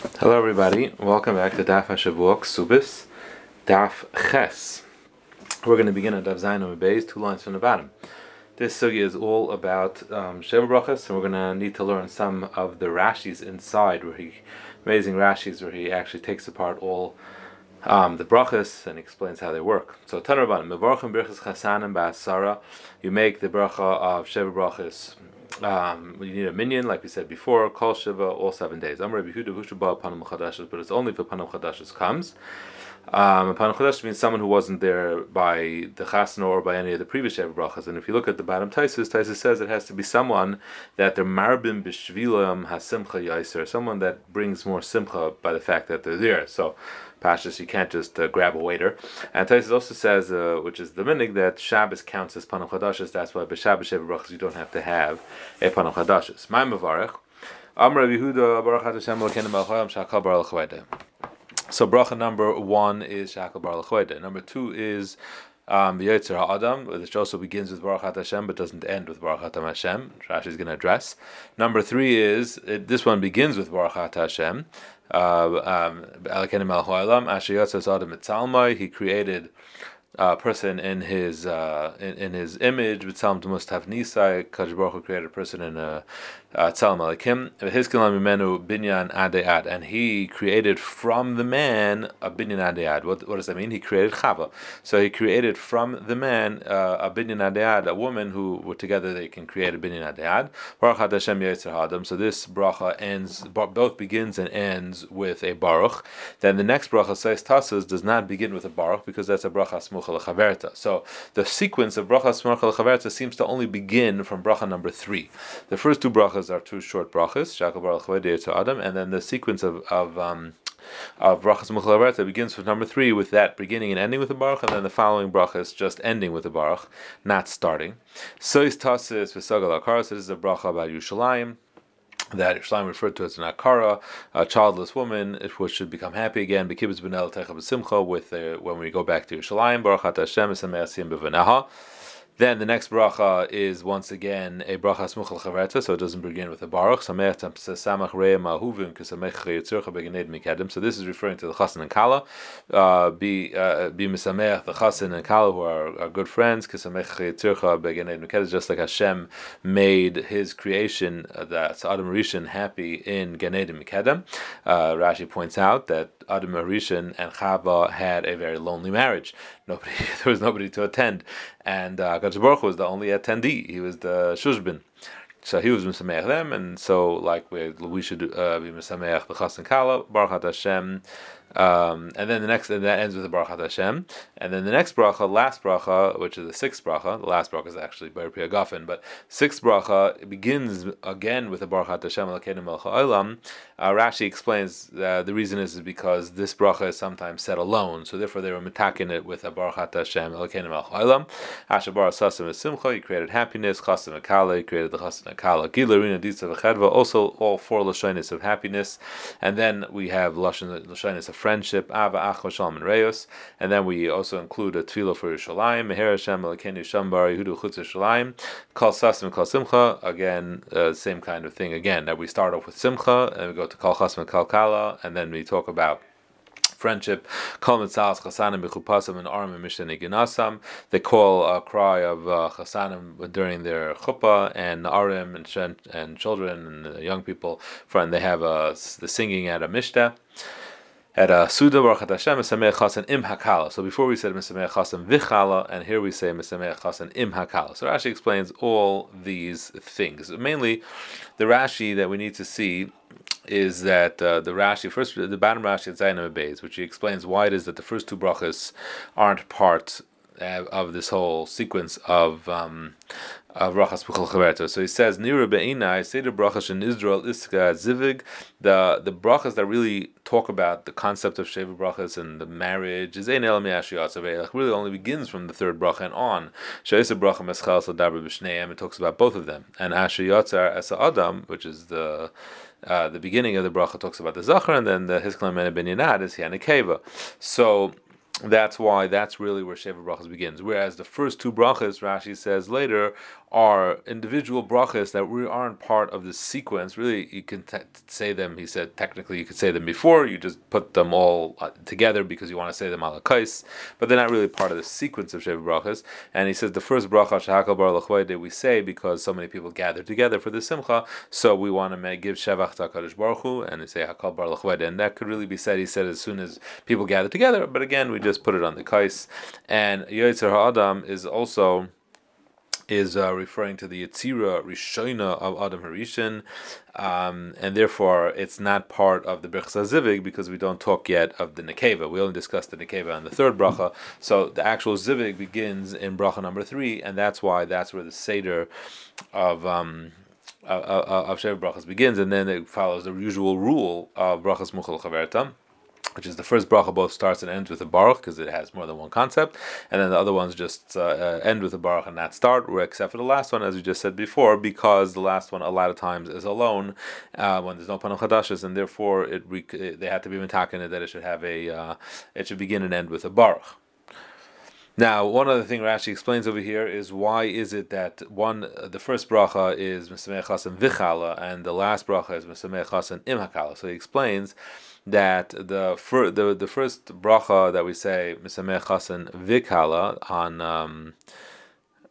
Hello, everybody. Welcome back to Daf Hashavuot Subis, Daf Ches. We're going to begin at Daf Zayin Beis, two lines from the bottom. This sugi is all about um, Sheva Brachas, and we're going to need to learn some of the Rashis inside, where he, amazing Rashis, where he actually takes apart all um, the brachas and explains how they work. So Tanarban, Mevorchim Birchas Chasanim Ba'asara, you make the bracha of Sheva Brachas um, you need a minion, like we said before, kol shiva, all seven days. But it's only if Panam Chadashas comes. Um, Panam Chadash means someone who wasn't there by the chasna or by any of the previous Sheva brachas. And if you look at the bottom Taisus, Taisus says it has to be someone that they're marbim b'shvilam hasimcha yaiser, someone that brings more simcha by the fact that they're there. So Pashas, you can't just uh, grab a waiter. And Taisus also says, uh, which is the minig, that Shabbos counts as Panam Chadashas. That's why by Shabbos Sheva brachas you don't have to have a Panam Chadashas. My Mavarech. Amr Yehuda Baruch Hashem Elokeinu Melech Shakal Baruch So bracha number one is Shakal Baruch Number two is um, Ha'adam, which also begins with Baruch Hashem but doesn't end with Baruch Hashem. Rashi is going to address. Number three is it, this one begins with Baruch Hashem. Uh, um, he created uh, person in his uh, in, in his image. B'tzalim must have nisai. Kadosh created a person in a tzalim alikim. His mimenu binyan adead, and he created from the man a binyan adead. What what does that mean? He created chava. So he created from the man uh, a binyan adead, a woman who were together they can create a binyan adead. Baruch Hashem. So this bracha ends both begins and ends with a baruch. Then the next bracha says Tassas does not begin with a baruch because that's a bracha so the sequence of bracha smucha seems to only begin from bracha number three. The first two brachas are two short brachas, shakal baruch to Adam, and then the sequence of of um, of brachas muchalaverta begins with number three, with that beginning and ending with a baruch, and then the following brachas just ending with a baruch, not starting. So is tasis v'sagal akaras. This is a bracha about Yushalayim that Islam referred to as an akara, a childless woman, which should become happy again. Bekibbutz techa simcha with uh, when we go back to Yerushalayim, Baruch Hashem esameasim bevenaha. Then the next bracha is once again a bracha smuchal chaverta, so it doesn't begin with a baruch. So this is referring to the chasen and kala. Uh, be uh, be misamech the chasen and kala who are, are good friends. Just like Hashem made His creation, uh, that's Adam Rishon, happy in Ganed Mikedem. Uh, Rashi points out that Adam Rishon and Chava had a very lonely marriage. Nobody, there was nobody to attend, and uh, Baruch was the only attendee. He was the shushbin. So he was misameach them, and so like we we should uh, be misameach the chas and kala baruch Hashem um, and then the next, and that ends with the Baruch Hashem. And then the next bracha, last bracha, which is the sixth bracha, the last bracha is actually Bar Gafen, but sixth bracha begins again with the Baruch Hashem Elokeinu Melech Olam. Uh, Rashi explains uh, the reason is because this bracha is sometimes said alone, so therefore they were mitaking it with a Baruch Hashem Elokeinu Melech Olam. Asher Baruch Sasim Simcha, he created happiness. Chasim Akala, he created the Chasim Akala. Gilarina Ditza V'chedva, also all four lashonis of happiness. And then we have lashonis of friendship, Ava Achva Shalom and and then we also include a tefillah for Yerushalayim, Meher Hashem Elokenu Shambar Yehudu Chutz Yerushalayim, Kol Sasim Kol Simcha. Again, uh, same kind of thing. Again, that we start off with Simcha, and we go to Kol Chasm Kol Kala, and then we talk about friendship. They call a cry of uh, Chasanim during their chuppah and Arim and, and children and young people. And they have the singing at a Mishnah at a Suda Baruch Hashem Mesameh Chasen Im Hakala. So before we said Mesameh Chasen Vichala, and here we say Mesameh Chasen Im Hakala. So Rashi explains all these things. Mainly, the Rashi that we need to see is that uh, the Rashi first the bottom Rashi at Zayin Beis, which he explains why it is that the first two brachas aren't part uh, of this whole sequence of um, of brachas b'chol So he says nira be'inai the brachas in Israel iska zivig. The the brachas that really talk about the concept of sheva brachas and the marriage is ein like really only begins from the third bracha and on. Sheisa bracha meschal sadaber b'shneim. It talks about both of them. And asher yotzar as adam which is the uh, the beginning of the bracha talks about the zachar, and then the hisklam ben yanad is yanekeva. So that's why that's really where Sheva Brachas begins. Whereas the first two brachas, Rashi says later, are individual brachas that we aren't part of the sequence. Really, you can t- say them. He said technically you could say them before. You just put them all uh, together because you want to say them ala but they're not really part of the sequence of Sheva brachas. And he says the first bracha shahakal bar we say because so many people gather together for the simcha, so we want to give shevach to Baruch Hu and they say hakal bar and that could really be said. He said as soon as people gather together, but again we just put it on the kais. And Yotzer Ha'adam is also is uh, referring to the Yitzira Rishona of Adam Harishan, um, and therefore it's not part of the Birchas Zivig because we don't talk yet of the Nekeva. We only discussed the Nekeva on the third bracha. So the actual Zivig begins in bracha number three, and that's why that's where the Seder of. Um, of Shev Brachas begins, and then it follows the usual rule of Brachas Muchal Chavertam which is the first bracha both starts and ends with a baruch because it has more than one concept, and then the other ones just uh, uh, end with a baruch and not start, except for the last one, as we just said before, because the last one a lot of times is alone uh, when there's no panel chadashes, and therefore it, they had to be mitakin that it should have a uh, it should begin and end with a baruch. Now, one other thing Rashi explains over here is why is it that one the first bracha is Mesamech Chasen Vichala and the last bracha is Mesamech Chasen Imhakala. So he explains that the fir- the the first bracha that we say Misamech Chasen Vikala on um,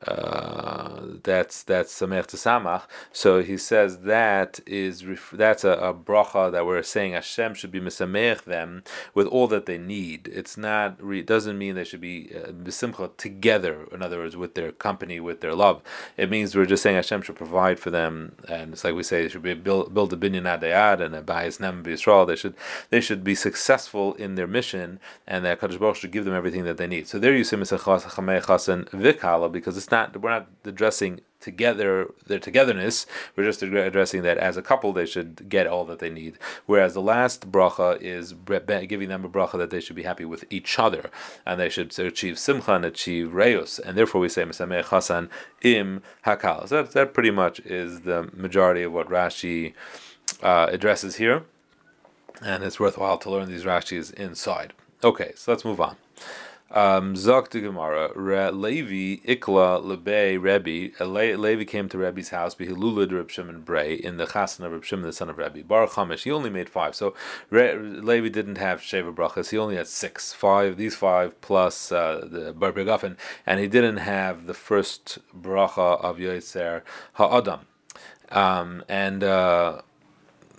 uh, that's that's samech to samach. So he says that is that's a, a, bracha that we're saying Hashem should be misamech them with all that they need. It's not re- doesn't mean they should be uh, together. In other words, with their company, with their love. It means we're just saying Hashem should provide for them, and it's like we say they should be build build a binyan adayad and a bayis nem b'yisrael. They should they should be successful in their mission, and that Kadosh Baruch should give them everything that they need. So there you see misachas chamechasen vikala because it's not we're not addressing together their togetherness. We're just addressing that as a couple they should get all that they need. Whereas the last bracha is giving them a bracha that they should be happy with each other and they should achieve simcha and achieve reus. And therefore we say Mesameh Hasan im hakal. So that, that pretty much is the majority of what Rashi uh, addresses here. And it's worthwhile to learn these Rashis inside. Okay, so let's move on. Um, to Gemara, Levi Ikla Lebe Rebbe. Levi came to Rebbe's house, Behilula Reb Shimon Bray in the Chasan of Reb Shimon, the son of Rebbe. Baruch Hamish, he only made five. So Re- Levi didn't have Sheva Brachas, he only had six. Five, these five plus uh, the Bar Begafen, and he didn't have the first bracha of Yotzer Ha'adam. Um, and uh,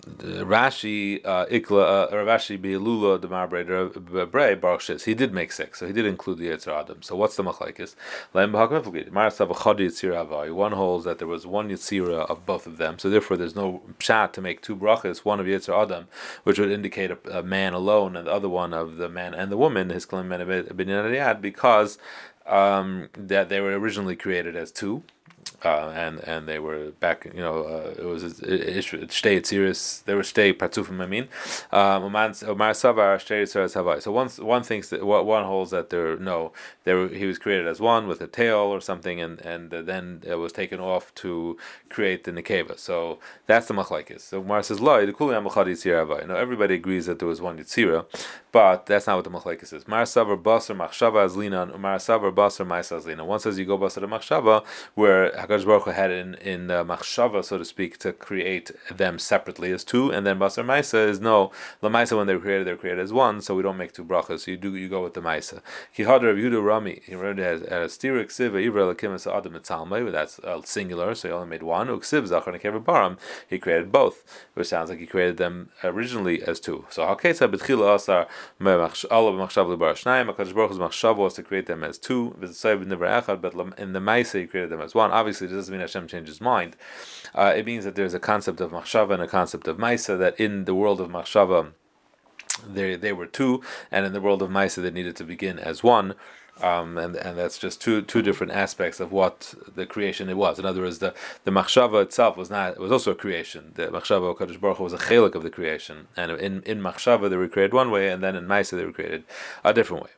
Rashi uh, Ikla uh, Rashi Beilula Demar Brei Baruch He did make six, so he did include the Yetzer Adam. So what's the machlekes? One holds that there was one Yitzira of both of them, so therefore there's no pshat to make two brachas, one of Yetzer Adam, which would indicate a, a, man alone, and the other one of the man and the woman, his Ben because um, that they were originally created as two uh, and and they were back. You know, uh, it was stay serious. They were stay patzufim. I mean, Savar. So one one thinks that one holds that there no, there he was created as one with a tail or something, and and then it was taken off to create the nekeva. So that's the machlekes. So Umar says lo the amachad yitzira Havai. No, everybody agrees that there was one yitzira, but that's not what the machlekes is. Mar Savar Basar Machshava Azlina Umar Savar Basar Maisa Azlina. One says you go Basar Machshava where Hakadosh Baruch Hu had in in machshava, so to speak, to create them separately as two, and then basar ma'isa is no the ma'isa when they were created, they were created as one, so we don't make two brachas. So you do you go with the ma'isa. Kihad Rav Yudah Rami, he wrote it as stirik siva ivra lakim as adam etzalmei, that's uh, singular, so he only made one. Uksiv zachar nekever baram, he created both, which sounds like he created them originally as two. So hakesa betchila asar Allah machshav lebar shnayim. Hakadosh Baruch Hu's machshav was to create them as two. V'zayv never echad, but in the ma'isa he created them as one. Obviously, this doesn't mean Hashem changed his mind. Uh, it means that there's a concept of machshava and a concept of maisa. That in the world of machshava, they they were two, and in the world of maisa, they needed to begin as one. Um, and and that's just two two different aspects of what the creation it was. In other words, the the machshava itself was not it was also a creation. The machshava Kadosh Baruch Hu was a chelik of the creation, and in in machshava they were created one way, and then in Maisa they were created a different way.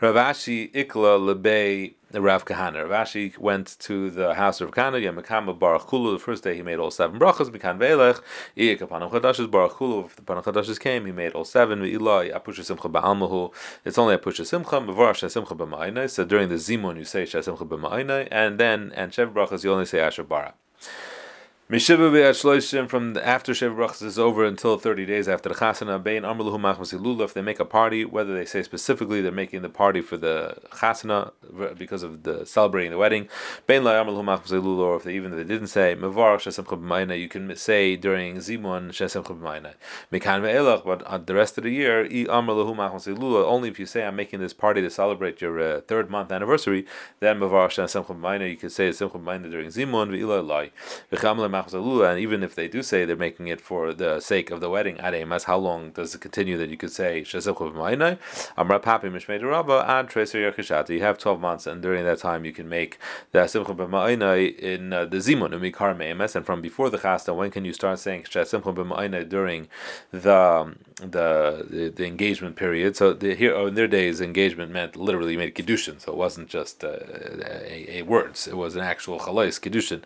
Rav Ashi Ikla Lebe Rav Kahana. Rav Ashi went to the house of Kahana, Yamakama Baruch Kulu. The first day he made all seven brachas, Mikan Velech, Iyakapanam Chadashis, Baruch Kulu. If the Panam Chadashis came, he made all seven. Ilai Apusha Simcha Ba'almahu. It's only Apusha Simcha, Mavar Simcha. So during the Zimun you say Simcha B'ma'inai, and then, and Shev brachas you only say Asher Bara. Mishiva be'at shloishim from the, after Shev Brachas is over until 30 days after the Chasana. Bein Amr Lahu Machmas If they make a party, whether they say specifically they're making the party for the Chasana because of the celebrating the wedding. Bein La Amr Lahu Machmas or if they even if they didn't say Mevar Shesimcha B'mayna, you can say during Zimun Shesimcha B'mayna. Mekan Ve'elach, but on the rest of the year, I Amr Lahu Machmas only if you say I'm making this party to celebrate your uh, third month anniversary, then Mevar Shesimcha B'mayna, you can say Simcha B'mayna during Zimun Ve'ila Lai and even if they do say they're making it for the sake of the wedding, ademas, how long does it continue that you could say Amra Papi Mishmei You have twelve months, and during that time you can make the Simcha B'Ma'ina in uh, the Zimun Umikar Me'emes, and from before the Chasta, when can you start saying Simcha B'Ma'ina during the, um, the, the the engagement period? So the, here oh, in their days, engagement meant literally you made kiddushin, so it wasn't just uh, a, a, words; it was an actual chalais kiddushin.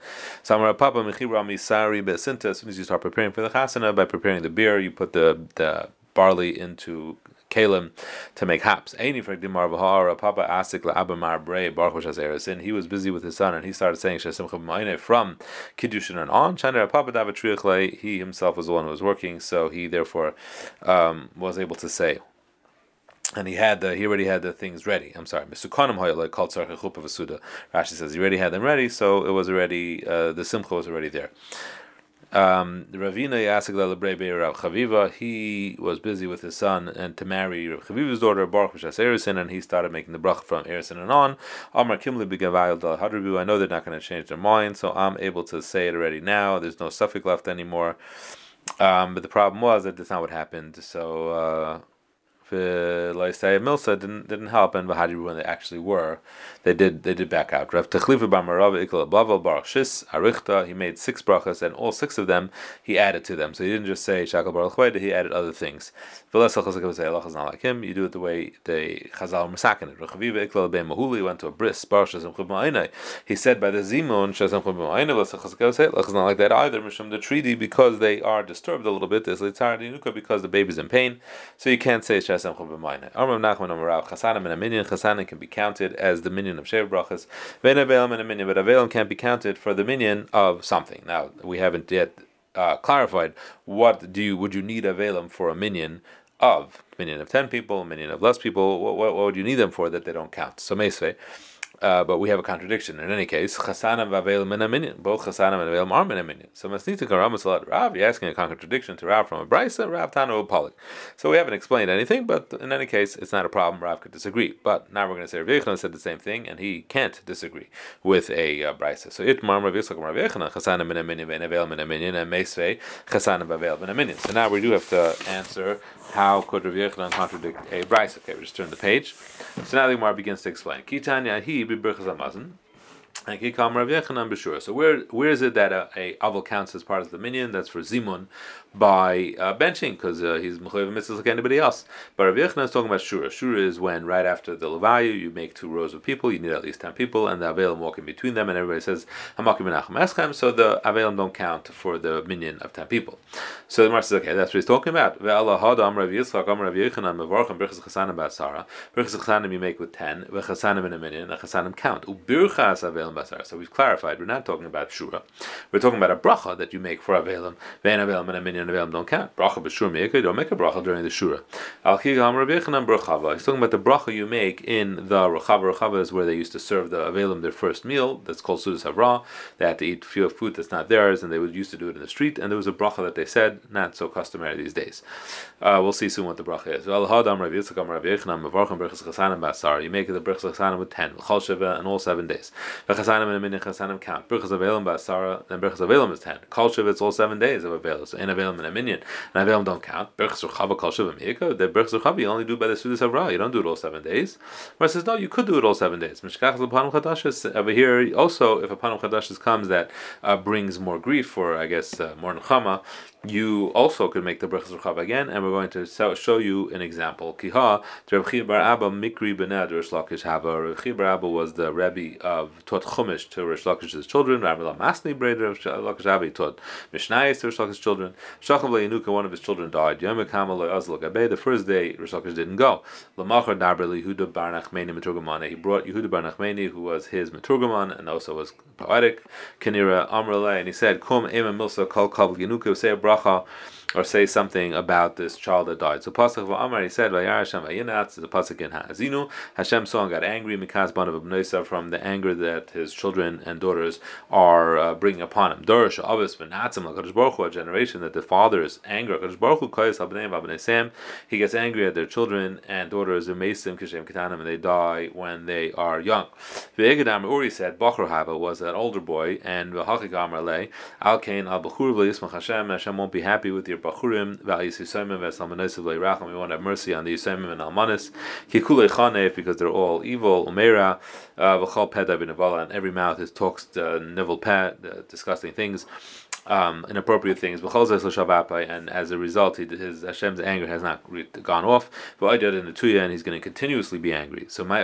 Mechira besinta. As soon as you start preparing for the chasana, by preparing the beer, you put the the barley into kalim to make haps. Papa asik la'abamar brei baruch in. He was busy with his son, and he started saying shesimcha from kiddushin and on. Papa He himself was the one who was working, so he therefore um, was able to say and he had the he already had the things ready. I'm sorry, Misukanim Hoyla called Tzarcha Chupa Vasuda. Rashi says he already had them ready, so it was already uh, the Simcha was already there. Um, Ravina Yasik Lebrebe Rav Chaviva, he was busy with his son and to marry Rav Chaviva's daughter Baruch B'Shas Erison, and he started making the bracha from Erison and on. Amar Kimli B'Gavayil Dal Hadribu. I know they're not going to change their mind, so I'm able to say it already now. There's no suffix left anymore. Um, but the problem was that that's not what happened. So. Uh, Uh, Milsa didn't didn't help, and Vahadi when they actually were, they did they did back out. Rav Techlifa Bamarav Ikla Bavel Baruch Shis Arichta. He made six brachas, and all six of them he added to them. So he didn't just say Shakal Baruch He added other things. V'lesach Chazak would say Allah is not like him. You do it the way the Chazal Masakin it. Rechaviva Ikla Ben Mahuli went to a bris Baruch Shazam Chub He said by the Zimun Shazam Chub Ma'inai. V'lesach Chazak would say Allah is not like that either. Mishum the treaty because they are disturbed a little bit. There's Litzar Dinuka because the baby's in pain. So you can't say Shazam Chasanim can be counted as the minion of Shev Brachas. And but Avelim can't be counted for the minion of something. Now we haven't yet uh, clarified what do you would you need Avelim for a minion of minion of ten people, minion of less people. What, what, what would you need them for that they don't count? So Meisvei. Uh, but we have a contradiction. In any case, chasanam vavel minaminion. Both chasanam and avail are minaminion. So masnita karamasalat Rav. You're asking a contradiction to Rav from a brisa. Rav tanu polik. So we haven't explained anything, but in any case, it's not a problem. Rav could disagree. But now we're going to say Rav said the same thing, and he can't disagree with a uh, brisa. So it mar Rav Yitzchak Rav Yechon chasanam minaminion and avail minaminion and meisvei chasanam vavel minaminion. So now we do have to answer how could Rav contradict a brisa. Okay, we just turn the page. So now the Gemara begins to explain. Kitanya he be Yechanan. So where where is it that a, a aval counts as part of the minion? That's for Zimun by uh, benching because uh, he's mechayiv mitzvahs like anybody else. But Rav Yechna is talking about shura. Shura is when right after the levayu you make two rows of people. You need at least ten people, and the avelim walk in between them, and everybody says hamakim menachem eschem. So the avelim don't count for the minion of ten people. So the Mar says, okay, that's what he's talking about. Ve'allah hadam Rav Yitzchak am Rav Yechanan mevarchem chasanim. Birchas chasanim you make with ten. Vechasanim in a minion. And chasanim count. Ubirchas avelim basara. So we've clarified. We're not talking about shura. We're talking about a bracha that you make for avelim. Ve'en avelim in a minion and Avelim don't count. Bracha b'shur meikah, don't make a bracha during the shura. Al chigam rabbechanan brachava. He's talking about the bracha you make in the rachava. Rachava is where they used to serve the Avelim their first meal. That's called sudas havra. They had to eat food that's not theirs, and they would used to do it in the street. And there was a bracha that they said, not so customary these days. Uh, we'll see soon what the bracha is. Al hadam rav yitzchak rav yechanan mevarchim brachas chasanim basar. You make the brachas chasanim with ten, chal and all seven days. Chasanim and a minyan chasanim count. Birchas avelim ba'asara, then birchas avelim is ten. Kol it's all seven days of avelim. So in avelim and a and avelim don't count. Birchas ruchava kol meika. The birchas ruchava you only do by the sudas avra. You don't do it all seven days. Where says no, you could do it all seven days. Mishkach lepanim chadashis over here also if a panim chadashis comes that uh, brings more grief or I guess uh, more nechama, you also could make the brachas ruchav again, and we're going to show you an example. Kiha, Reb Bar Abba Mikri Bened Rish Lakish Hava. Reb Bar Abba was the Rebbe of taught Chumash to Rish Lakish's children. Rabbi Lamasni Breder of Lakish Hava taught Mishnayis to Rish Lakish's children. Shachav Yanuka, one of his children, died. Yom Kamal Azal Gabe. The first day Rish Lakish didn't go. Lamachar Darber Yehuda Bar Nachmeni. He brought Yehuda Bar Nachmeni, who was his Meturgaman and also was poetic. Kanira Amrale, and he said, "Kum Ema Milsa Kol Kal Yanuka." Say a bracha or say something about this child that died. So Pasuk Amar he said, "Vayar Hashem vayinatz." The pasuk in Ha'azinu. Hashem saw and got angry mikaz ban of from the anger that his children and daughters are uh, bringing upon him. Dorish Avis benatzim Hakadosh Baruch Hu, a generation that the father's anger. Hakadosh Baruch Hu koyes He gets angry at their children and daughters umesim kishem kitanim, and they die when they are young. Ve'egedam Uri said Bachar Hava was an older boy, and v'hachik Amar le Al Kain Al v'Yismach Hashem. Hashem won't be happy with your Bachurim, Va'is Yisayimim, Le'irachim, we want to have mercy on the Yisayimim and Almanis, Kikule Chanef, because they're all evil, Umera, uh, V'chal Peda B'Nevala, and every mouth is talks uh, nivel pet, uh, disgusting things, um, inappropriate things, and as a result, he, his Hashem's anger has not gone off. But and he's going to continuously be angry. So my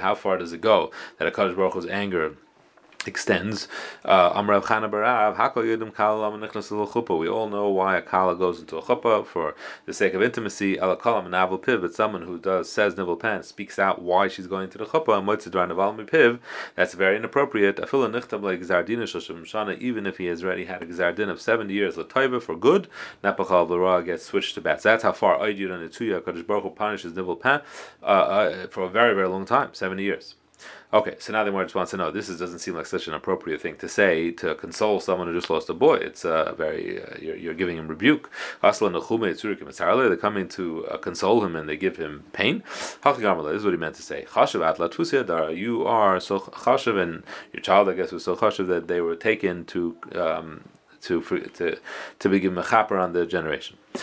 how far does it go that a Kaddish Baruch Hu's anger extends. Uh, Amrav. We all know why a Kala goes into a chuppah for the sake of intimacy. Piv, but someone who does says Nivel Pan speaks out why she's going to the chuppah. That's very inappropriate. Even if he has already had a Gzardin of seventy years Lataiva for good, gets switched to bad. So that's how far and Tuya Kadosh Baruch Hu punishes Nivel Pan uh, uh, for a very very long time, seventy years. Okay, so now the more just wants to know. This is, doesn't seem like such an appropriate thing to say to console someone who just lost a boy. It's uh, very uh, you're, you're, giving him rebuke. They're coming to uh, console him and they give him pain. This is what he meant to say. You are so chashav, and your child, I guess, was so chashav that they were taken to. Um, to to to begin mechaper on the generation. Say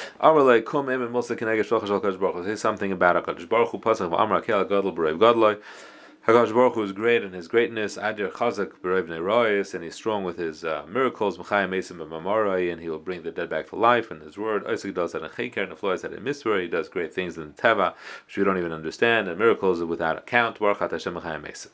something about Hakadosh Baruch Hu. Pasach v'amar kel gadol b'reiv gadloi. Hakadosh Baruch Hu is great in His greatness. Adir Chazak b'Rev Royas, and He's strong with His uh, miracles. Mechayim Mesim b'Mamorai, and He will bring the dead back to life. And His word, Isaac does that in Cheker, and the floor that in Mitzvah. He does great things in Teva, which we don't even understand, and miracles without account. Baruch Hashem Mechayim Mesim.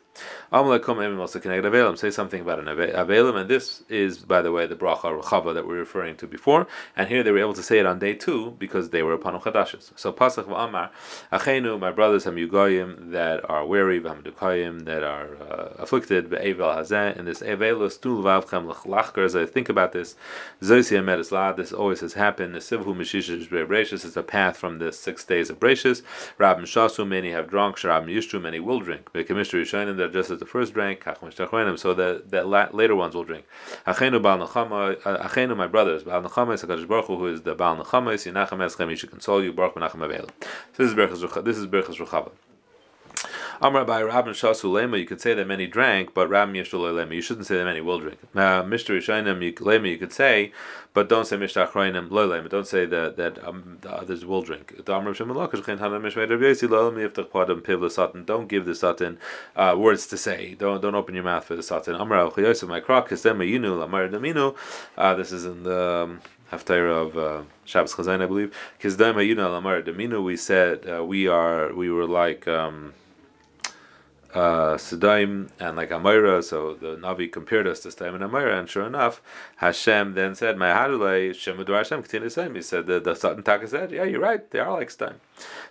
Amalekum Emim also connect Avelim. Say something about an Avelim, and this is, by the way, the bracha Rechava that we're referring to before. And here they were able to say it on day two because they were upon Chadashis. So Pasach v'Amar, Achenu, my brothers, Ham Yugoyim that are weary, V'Hamdukayim that are uh, afflicted, Be'evel Hazeh, and this Evelus Tul Vavchem Lachker. As I think about this, Zosia Medislad, this always has happened. The Sivhu Mishishish Brachis is a path from the six days of Brachis. Rab Shasu, many have drunk, Sharab Yishtu, many will drink. Be'Kemishter Yishanim, that just as the first drank, so that that later ones will drink. Achenu Baal Nechama, uh, Achenu, my brothers, Baal Nechama is Hakadosh Baruch Hu, who is the Baal Nechama, Yinachem Eschem, he should console you, Baruch Menachem Avel. So this is Berachas This is Berachas Ruchava. Amar by Rabban Shasu you could say that many drank, but Rabban Yeshul you shouldn't say that many will drink. Uh, Mr. Rishainim Lema, you could say, but don't say Mishta Achrayim Lema, don't say that that um, the others will drink. Don't give the Satan uh, words to say. Don't don't open your mouth for the Satan. Amar my krok, Yinu, Lamar Daminu. Uh, this is in the. Um, Haftarah of uh, Shabbos Chazan, I believe. Because we said uh, we are we were like um, uh, and like Amira. So the Navi compared us to Sedaim and Amira, and sure enough, Hashem then said, "My Hadulay Shemudur Hashem same." He said the the Satan Taka said, "Yeah, you're right. They are like Sedaim."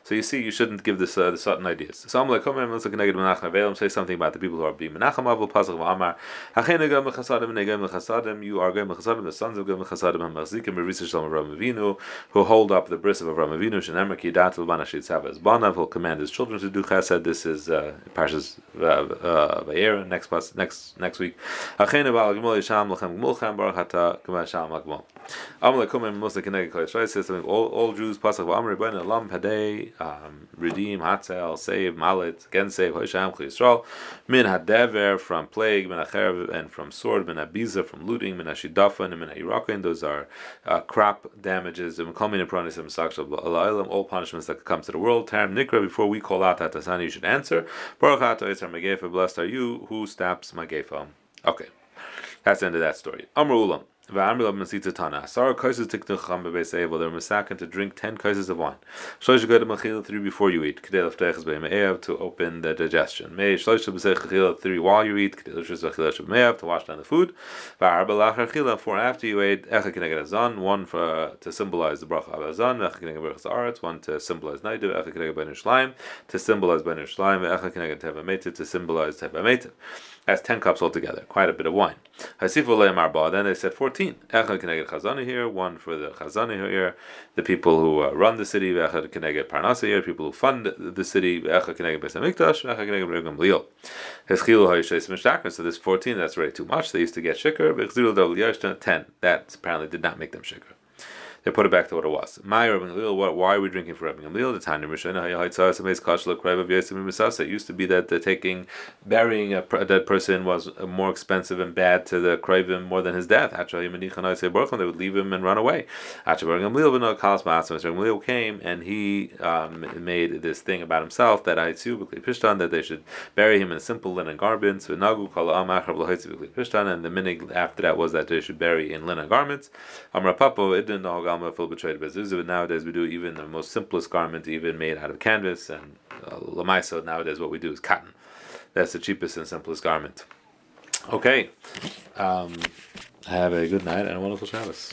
So you see, you shouldn't give this uh, the Satan ideas. So I'm like, come let's look negative Menachem. Say something about the people who are being Menachem Avil Pasach V'Amar. Hachin Gam Mechasadim Negam Mechasadim. You are Gam Mechasadim, the sons of Gam Mechasadim, Hamachzikim Merisa Shalom Avram who hold up the bris of Avram Avinu. Shenemer Kidat L'Ban Ashit Savas Banav. He'll command his children to do Chesed. This is uh, Parshas Vayera next next next week. Yisham lachem chem baruch hata yisham musa kol Yisrael says. All all Jews pasach padei um, redeem hatzel save malit again save kol Yisrael min hadever from plague min and from sword min abiza from looting min and min. Those are uh, crop damages. And coming in pronis all punishments that come to the world. Taram nikra before we call out that Tasani you should answer. Baruch Magefa, blessed are you who stops Magefa. Okay, that's the end of that story. Amr Ulam. V'amri masita tana. Sarah kaises tiknu cham bebeiseivel. They're misakin to drink ten kaises of wine. Shlosh go to mechila three before you eat. Kedei lefteches be'me'ev to open the digestion. May shlosh b'sei chila three while you eat. Kedei lefteches b'chila me'ev to wash down the food. V'arba lachar four after you ate. Echa keneged azan. One for to symbolize the bracha of azan. Echa keneged berachas aretz. One to symbolize naidu. Echa keneged ben to symbolize ben shleim. Echa keneged teva to symbolize teva That's ten cups altogether. Quite a bit of wine. Then they said fourteen. Echad Keneged Chazana here, one for the Chazana here, the people who uh, run the city, here, people who fund the city, so this 14, that's already too much, they used to get Shikr, Bechzilu Dav Yashtan, 10, that apparently did not make them Shikr they put it back to what it was. My Rabbi Gamliel, why are we drinking for Rabbi Gamliel? The time It used to be that the taking, burying a, dead person was more expensive and bad to the Kravim more than his death. They would leave him and run away. Gamliel came and he um, made this thing about himself that that they should bury him in a simple linen garments. And the minig after that was that they should bury in linen garments. Amra Papo, galma full betrayed. But nowadays we do even the most simplest garment, even made out of canvas, and uh. Nowadays what we do is cotton. That's the cheapest and simplest garment. Okay, um, have a good night and a wonderful Shabbos.